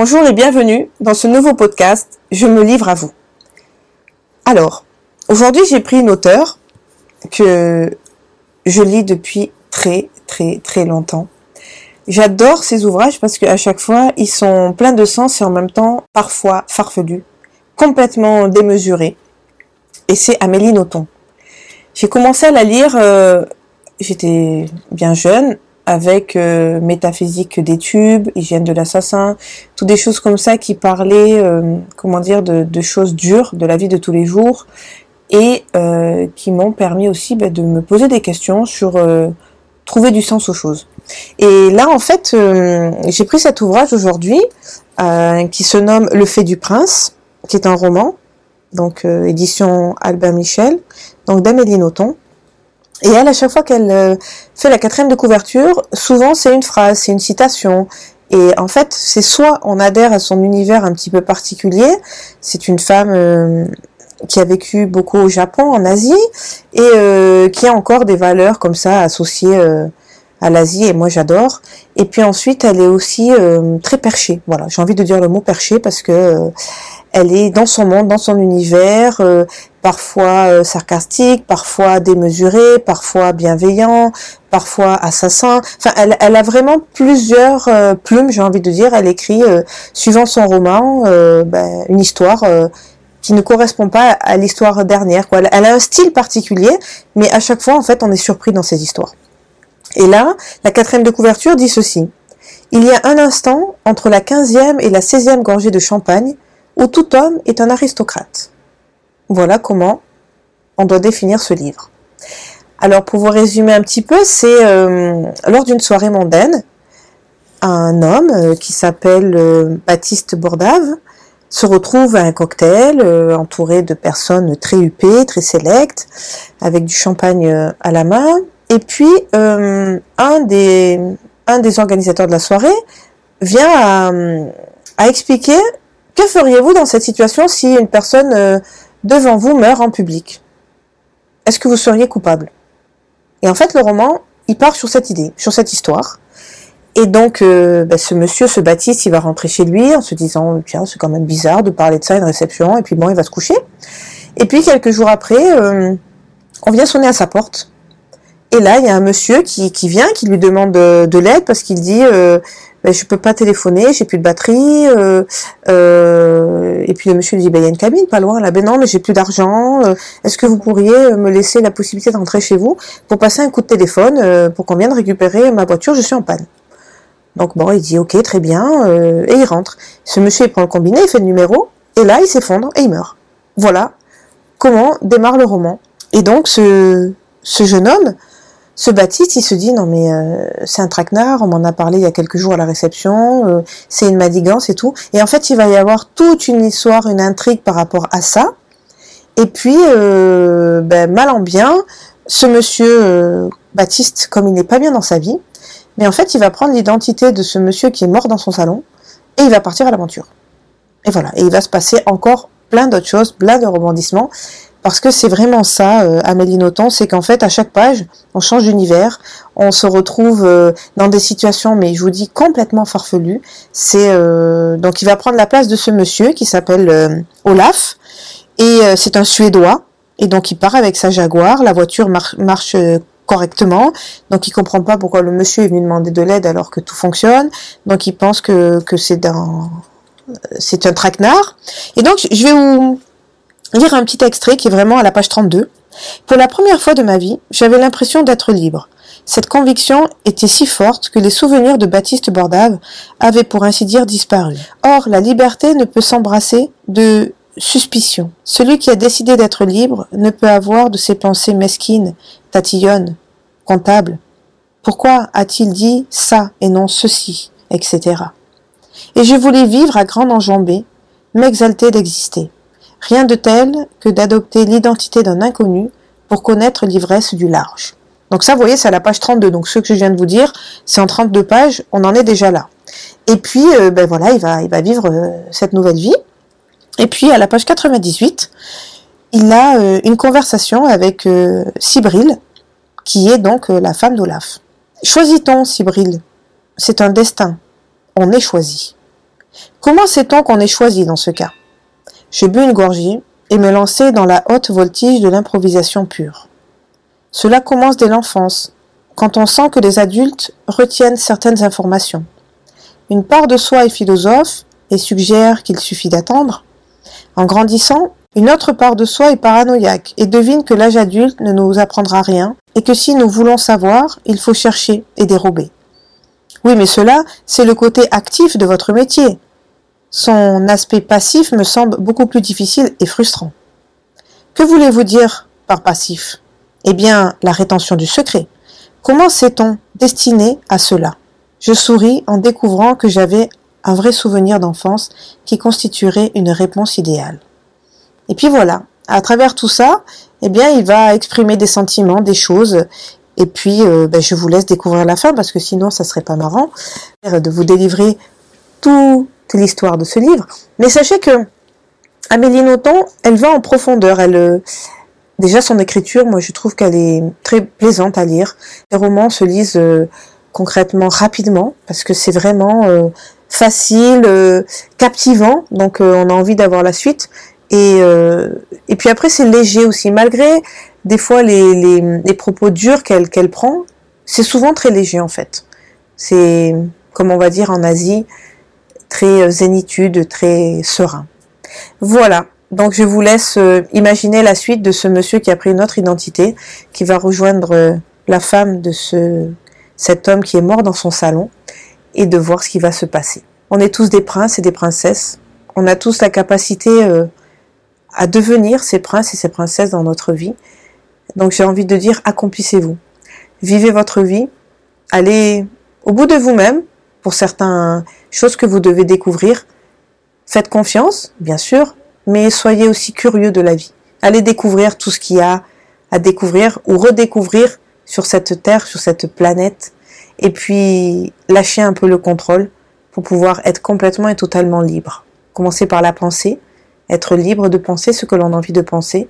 Bonjour et bienvenue dans ce nouveau podcast Je me livre à vous. Alors, aujourd'hui j'ai pris une auteure que je lis depuis très très très longtemps. J'adore ces ouvrages parce qu'à chaque fois ils sont pleins de sens et en même temps parfois farfelus, complètement démesurés. Et c'est Amélie Nothomb. J'ai commencé à la lire, euh, j'étais bien jeune, avec euh, métaphysique des tubes, hygiène de l'assassin, toutes des choses comme ça qui parlaient, euh, comment dire, de, choses dures de la vie de tous les jours et euh, qui m'ont permis aussi bah, de me poser des questions sur trouver du sens aux choses. Et là, en fait, j'ai pris cet ouvrage aujourd'hui qui se nomme Le fait du prince, qui est un roman, donc édition Albert Michel, donc d'Amélie Nothomb. Et elle, à chaque fois qu'elle euh, fait la quatrième de couverture, souvent c'est une phrase, c'est une citation. Et en fait, c'est soit on adhère à son univers un petit peu particulier, c'est une femme euh, qui a vécu beaucoup au Japon, en Asie, et euh, qui a encore des valeurs comme ça associées à l'Asie, et moi j'adore. Et puis ensuite, elle est aussi très perchée. Voilà, j'ai envie de dire le mot perché parce que elle est dans son monde, dans son univers, euh, parfois euh, sarcastique, parfois démesuré, parfois bienveillant, parfois assassin. Enfin, elle, a vraiment plusieurs euh, plumes, j'ai envie de dire. Elle écrit, suivant son roman, ben, une histoire qui ne correspond pas à l'histoire dernière. Quoi. Elle a un style particulier, mais à chaque fois, en fait, on est surpris dans ses histoires. Et là, la quatrième de couverture dit ceci. Il y a un instant, entre la quinzième et la seizième gorgée de champagne, où tout homme est un aristocrate. Voilà comment on doit définir ce livre. Alors pour vous résumer un petit peu, c'est euh, lors d'une soirée mondaine, un homme euh, qui s'appelle euh, Baptiste Bordave se retrouve à un cocktail entouré de personnes très huppées, très sélectes, avec du champagne à la main. Et puis un, des, organisateurs de la soirée vient à expliquer que feriez-vous dans cette situation si une personne euh, devant vous meurt en public? Est-ce que vous seriez coupable? Et en fait, le roman, il part sur cette idée, sur cette histoire. Et donc, euh, ben, ce monsieur, ce Baptiste, il va rentrer chez lui en se disant, tiens, c'est quand même bizarre de parler de ça à une réception, et puis bon, il va se coucher. Et puis, quelques jours après, euh, on vient sonner à sa porte. Et là, il y a un monsieur qui, vient, qui lui demande de, l'aide parce qu'il dit ben, je peux pas téléphoner, j'ai plus de batterie. Euh, euh, et puis le monsieur lui dit, ben, il y a une cabine pas loin là. Ben non, mais j'ai plus d'argent. Euh, est-ce que vous pourriez me laisser la possibilité d'entrer chez vous pour passer un coup de téléphone pour qu'on vienne récupérer ma voiture Je suis en panne. Donc bon, il dit, ok, très bien, et il rentre. Ce monsieur il prend le combiné, il fait le numéro, et là il s'effondre et il meurt. Voilà comment démarre le roman. Et donc ce, ce jeune homme ce Baptiste, il se dit non mais euh, c'est un traquenard, on m'en a parlé il y a quelques jours à la réception, euh, c'est une madigance et tout. Et en fait, il va y avoir toute une histoire, une intrigue par rapport à ça. Et puis, euh, ben, mal en bien, ce monsieur Baptiste, comme il n'est pas bien dans sa vie, mais en fait, il va prendre l'identité de ce monsieur qui est mort dans son salon et il va partir à l'aventure. Et voilà, et il va se passer encore plein d'autres choses, plein de rebondissements. Parce que c'est vraiment ça, euh, Amélie Nothomb, c'est qu'en fait, à chaque page, on change d'univers, on se retrouve euh, dans des situations, mais je vous dis, complètement farfelues. C'est euh, donc il va prendre la place de ce monsieur qui s'appelle Olaf, et c'est un Suédois, et donc il part avec sa Jaguar, la voiture marche correctement, donc il comprend pas pourquoi le monsieur est venu demander de l'aide alors que tout fonctionne, donc il pense que, que c'est dans c'est un traquenard. Et donc, je vais vous lire un petit extrait qui est vraiment à la page 32. Pour la première fois de ma vie, j'avais l'impression d'être libre. Cette conviction était si forte que les souvenirs de Baptiste Bordave avaient pour ainsi dire disparu. Or, la liberté ne peut s'embrasser de suspicion. Celui qui a décidé d'être libre ne peut avoir de ses pensées mesquines, tatillonnes, comptables. Pourquoi a-t-il dit ça et non ceci, etc. Et je voulais vivre à grande enjambée, m'exalter d'exister. Rien de tel que d'adopter l'identité d'un inconnu pour connaître l'ivresse du large. Donc ça, vous voyez, c'est à la page 32. Donc ce que je viens de vous dire, c'est en 32 pages, on en est déjà là. Et puis, euh, ben voilà, il va, il va vivre euh, cette nouvelle vie. Et puis, à la page 98, il a euh, une conversation avec Sibril, qui est donc la femme d'Olaf. Choisit-on, Sibril? C'est un destin. On est choisi. Comment sait-on qu'on est choisi dans ce cas? Je bus une gorgée et me lançai dans la haute voltige de l'improvisation pure. Cela commence dès l'enfance, quand on sent que les adultes retiennent certaines informations. Une part de soi est philosophe et suggère qu'il suffit d'attendre. En grandissant, une autre part de soi est paranoïaque et devine que l'âge adulte ne nous apprendra rien et que si nous voulons savoir, il faut chercher et dérober. Oui, mais cela, c'est le côté actif de votre métier. Son aspect passif me semble beaucoup plus difficile et frustrant. Que voulez-vous dire par passif? Eh bien, la rétention du secret. Comment s'est-on destiné à cela? Je souris en découvrant que j'avais un vrai souvenir d'enfance qui constituerait une réponse idéale. Et puis voilà, à travers tout ça, eh bien, il va exprimer des sentiments, des choses, et puis euh, ben, je vous laisse découvrir la fin parce que sinon ça serait pas marrant de vous délivrer toute l'histoire de ce livre. Mais sachez que Amélie Nothomb, elle va en profondeur. Elle, euh, déjà son écriture, moi je trouve qu'elle est très plaisante à lire. Les romans se lisent euh, concrètement rapidement parce que c'est vraiment facile, captivant, donc on a envie d'avoir la suite. Et, euh, et puis après, c'est léger aussi. Malgré des fois les, les, les propos durs qu'elle qu'elle prend, c'est souvent très léger en fait. C'est, comme on va dire en Asie, très euh, zénitude, très serein. Voilà. Donc je vous laisse euh, imaginer la suite de ce monsieur qui a pris une autre identité, qui va rejoindre la femme de ce, cet homme qui est mort dans son salon, et de voir ce qui va se passer. On est tous des princes et des princesses. On a tous la capacité à devenir ces princes et ces princesses dans notre vie. Donc j'ai envie de dire, accomplissez-vous. Vivez votre vie. Allez au bout de vous-même pour certaines choses que vous devez découvrir. Faites confiance, bien sûr, mais soyez aussi curieux de la vie. Allez découvrir tout ce qu'il y a à découvrir ou redécouvrir sur cette terre, sur cette planète. Et puis lâchez un peu le contrôle pour pouvoir être complètement et totalement libre. Commencez par la pensée, être libre de penser ce que l'on a envie de penser,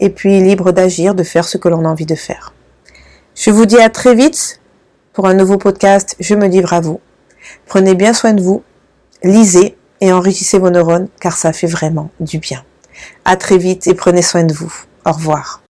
et puis libre d'agir, de faire ce que l'on a envie de faire. Je vous dis à très vite pour un nouveau podcast Je me livre à vous. Prenez bien soin de vous, lisez et enrichissez vos neurones car ça fait vraiment du bien. À très vite et prenez soin de vous. Au revoir.